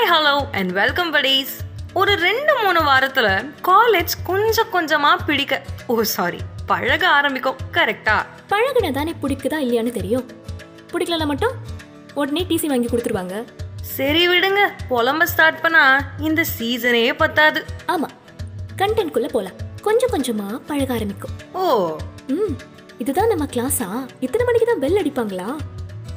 Hi hello and welcome buddies. ஒரு ரெண்டு மூணு வாரத்துல காலேஜ் கொஞ்சம் கொஞ்சமா பிடிக்க ஓ சாரி பழக ஆரம்பிக்கும் கரெக்டா பழகுன தானே பிடிக்குதா இல்லையான்னு தெரியும். பிடிக்கலனா மட்டும் உடனே டிசி வாங்கி கொடுத்துருவாங்க. சரி விடுங்க புலம்ப ஸ்டார்ட் பண்ணா இந்த சீசனே பத்தாது. ஆமா கண்டென்ட்குள்ள போலாம். கொஞ்சம் கொஞ்சமா பழக ஆரம்பிக்கும். ஓ. ம் இதுதான் நம்ம கிளாஸா இத்தனை மணிக்கு தான் பெல் அடிப்பாங்களா?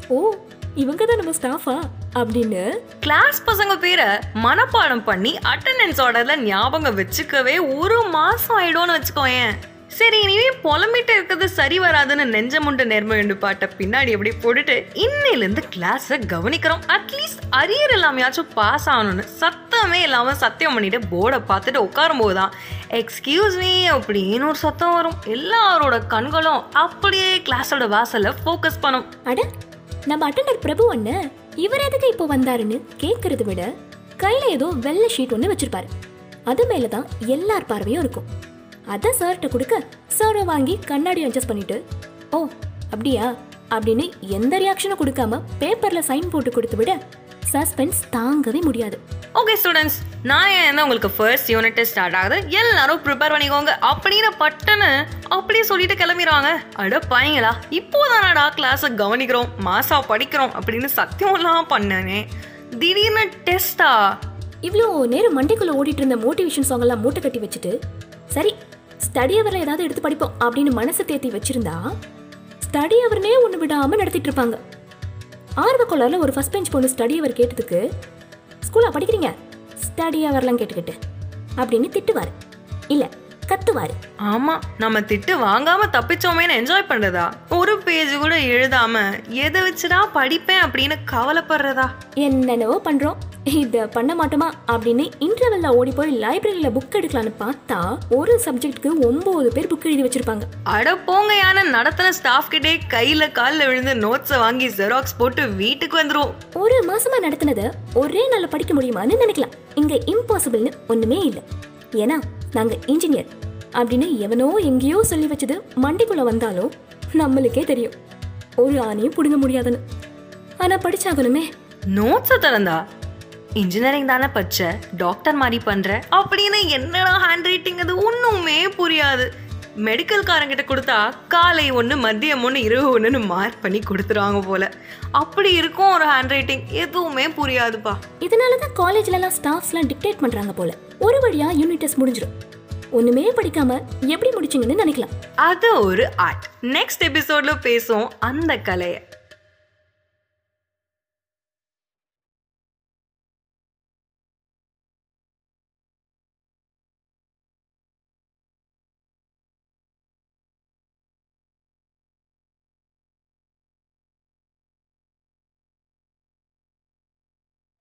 ஓ இவங்க தான் நம்ம ஸ்டாஃபா அப்படின்னு கிளாஸ் பசங்க பேரை மனப்பாடம் பண்ணி அட்டெண்டன்ஸ் ஆர்டர்ல ஞாபகம் வச்சுக்கவே ஒரு மாசம் ஆயிடும்னு வச்சுக்கோயேன். சரி இனிமே புலம்பிட்டு இருக்கிறது சரி வராதுன்னு நெஞ்சமுண்டு நேர்மை என்று பாட்ட பின்னாடி எப்படி போட்டுட்டு இன்னையிலேருந்து கிளாஸை கவனிக்கிறோம். அட்லீஸ்ட் அரியர் இல்லாமையாச்சும் பாஸ் ஆகணும்னு சத்தமே இல்லாம சத்தியம் பண்ணிட்டு போர்டை பார்த்துட்டு உட்காரும் போதுதான் எக்ஸ்கியூஸ் மீ அப்படின்னு ஒரு சத்தம் வரும். எல்லாரோட கண்களும் அப்படியே கிளாஸோட வாசல்ல ஃபோக்கஸ் பண்ணும். அட நம்ம அட்டெண்டர் பிரபு ஒண்ணு. இவர் எதுக்கு இப்போ வந்தாருன்னு கேட்கறத விட கையில ஏதோ வெள்ளை ஷீட் ஒன்று வச்சிருப்பாரு. அது மேல தான் எல்லார் பார்வையும் இருக்கும். அதை சார்கிட்ட கொடுக்க சாரை வாங்கி கண்ணாடி அட்ஜஸ்ட் பண்ணிட்டு ஓ அப்படியா? அப்படின்னு எந்த ரியாக்ஷனும் கொடுக்காம பேப்பர்ல சைன் போட்டு கொடுத்து விட சஸ்பென்ஸ் தாங்கவே முடியாது. ஓகே ஸ்டூடெண்ட்ஸ் நான் ஏன் உங்களுக்கு ஃபர்ஸ்ட் யூனிட் ஸ்டார்ட் ஆகுது? எல்லாரும் ப்ரிப்பேர் பண்ணிக்கோங்க. அப்படின்னு பட்டனு அப்படியே சொல்லிட்டு கிளம்பிடுவாங்க. அட பாய்ங்களா இப்போதானடா கிளாஸை கவனிக்கிறோம் மாசா படிக்கிறோம் அப்படின்னு சத்தியம்லாம் பண்ணனே. திடீர்னு டெஸ்டா இவ்வளோ நேரம் மண்டைக்குள்ள ஓடிட்டு இருந்த மோட்டிவேஷன் சாங் எல்லாம் மூட்டை கட்டி வச்சுட்டு சரி ஸ்டடி அவரில் ஏதாவது எடுத்து படிப்போம் அப்படின்னு மனசை தேத்தி வச்சிருந்தா ஸ்டடி அவர்னே ஒன்று விடாமல் நடத்திட்டு இருப்பாங்க. ஆர்வ ஒரு ஃபர்ஸ்ட் பெஞ்ச் பொண்ணு ஸ்டடி அவர் கேட்டதுக்கு ஸ்கூலா படிக்கிறீங்க? ஸ்டடி அவர்லாம் கேட்டுக்கிட்டு அப்படின்னு திட்டுவார். இல்ல கத்துவாரு. ஆமா நம்ம திட்டு வாங்காம தப்பிச்சோமேன்னு என்ஜாய் பண்றதா? ஒரு பேஜ் கூட எழுதாம எதை வச்சுடா படிப்பேன் அப்படின்னு கவலைப்படுறதா? என்னென்னவோ பண்றோம். இத பண்ண மாட்டோமா? அப்படின்னு இன்டர்வெல்ல ஓடி போய் லைப்ரரியில புக் எடுக்கலான்னு பார்த்தா ஒரு சப்ஜெக்ட்க்கு ஒன்பது பேர் புக் எழுதி வச்சிருப்பாங்க. அட போங்க யானை நடத்தின ஸ்டாஃப் கிட்டே கையில கால்ல விழுந்து நோட்ஸை வாங்கி ஜெராக்ஸ் போட்டு வீட்டுக்கு வந்துரும் ஒரு மாசமா நடத்தினத ஒரே நாள்ல படிக்க முடியுமான்னு நினைக்கலாம். இங்க இம்பாசிபிள்னு ஒண்ணுமே இல்ல. ஏன்னா நாங்க இன்ஜினியர் அப்படின்னு எவனோ எங்கேயோ சொல்லி வச்சது மண்டைக்குள்ள வந்தாலும் நம்மளுக்கே தெரியும். ஒரு ஆணையும் புடுங்க முடியாதுன்னு. ஆனா படிச்சாகணுமே. நோட்ஸை திறந்தா? இன்ஜினியரிங் தானே பச்ச டாக்டர் மாதிரி பண்ற. அப்படின்னு என்னடா ஹேண்ட் ரைட்டிங் அது? ஒண்ணுமே புரியாது. மெடிக்கல் காரங்கிட்ட கொடுத்தா காலை ஒன்று மதியம் ஒன்று இரவு ஒன்றுன்னு மார்க் பண்ணி கொடுத்துருவாங்க போல. அப்படி இருக்கும் ஒரு ஹேண்ட் ரைட்டிங் எதுவுமே புரியாதுப்பா. இதனாலதான் காலேஜ்ல எல்லாம் ஸ்டாஃப்ஸ்லாம் டிக்டேட் பண்றாங்க போல. ஒரு வழியா யூனிட் டெஸ்ட் முடிஞ்சிடும் ஒண்ணுமே படிக்காம எப்படி முடிச்சீங்கன்னு நினைக்கலாம். அது ஒரு ஆர்ட் நெக்ஸ்ட் எபிசோட்ல பேசுவோம் அந்த கலையை.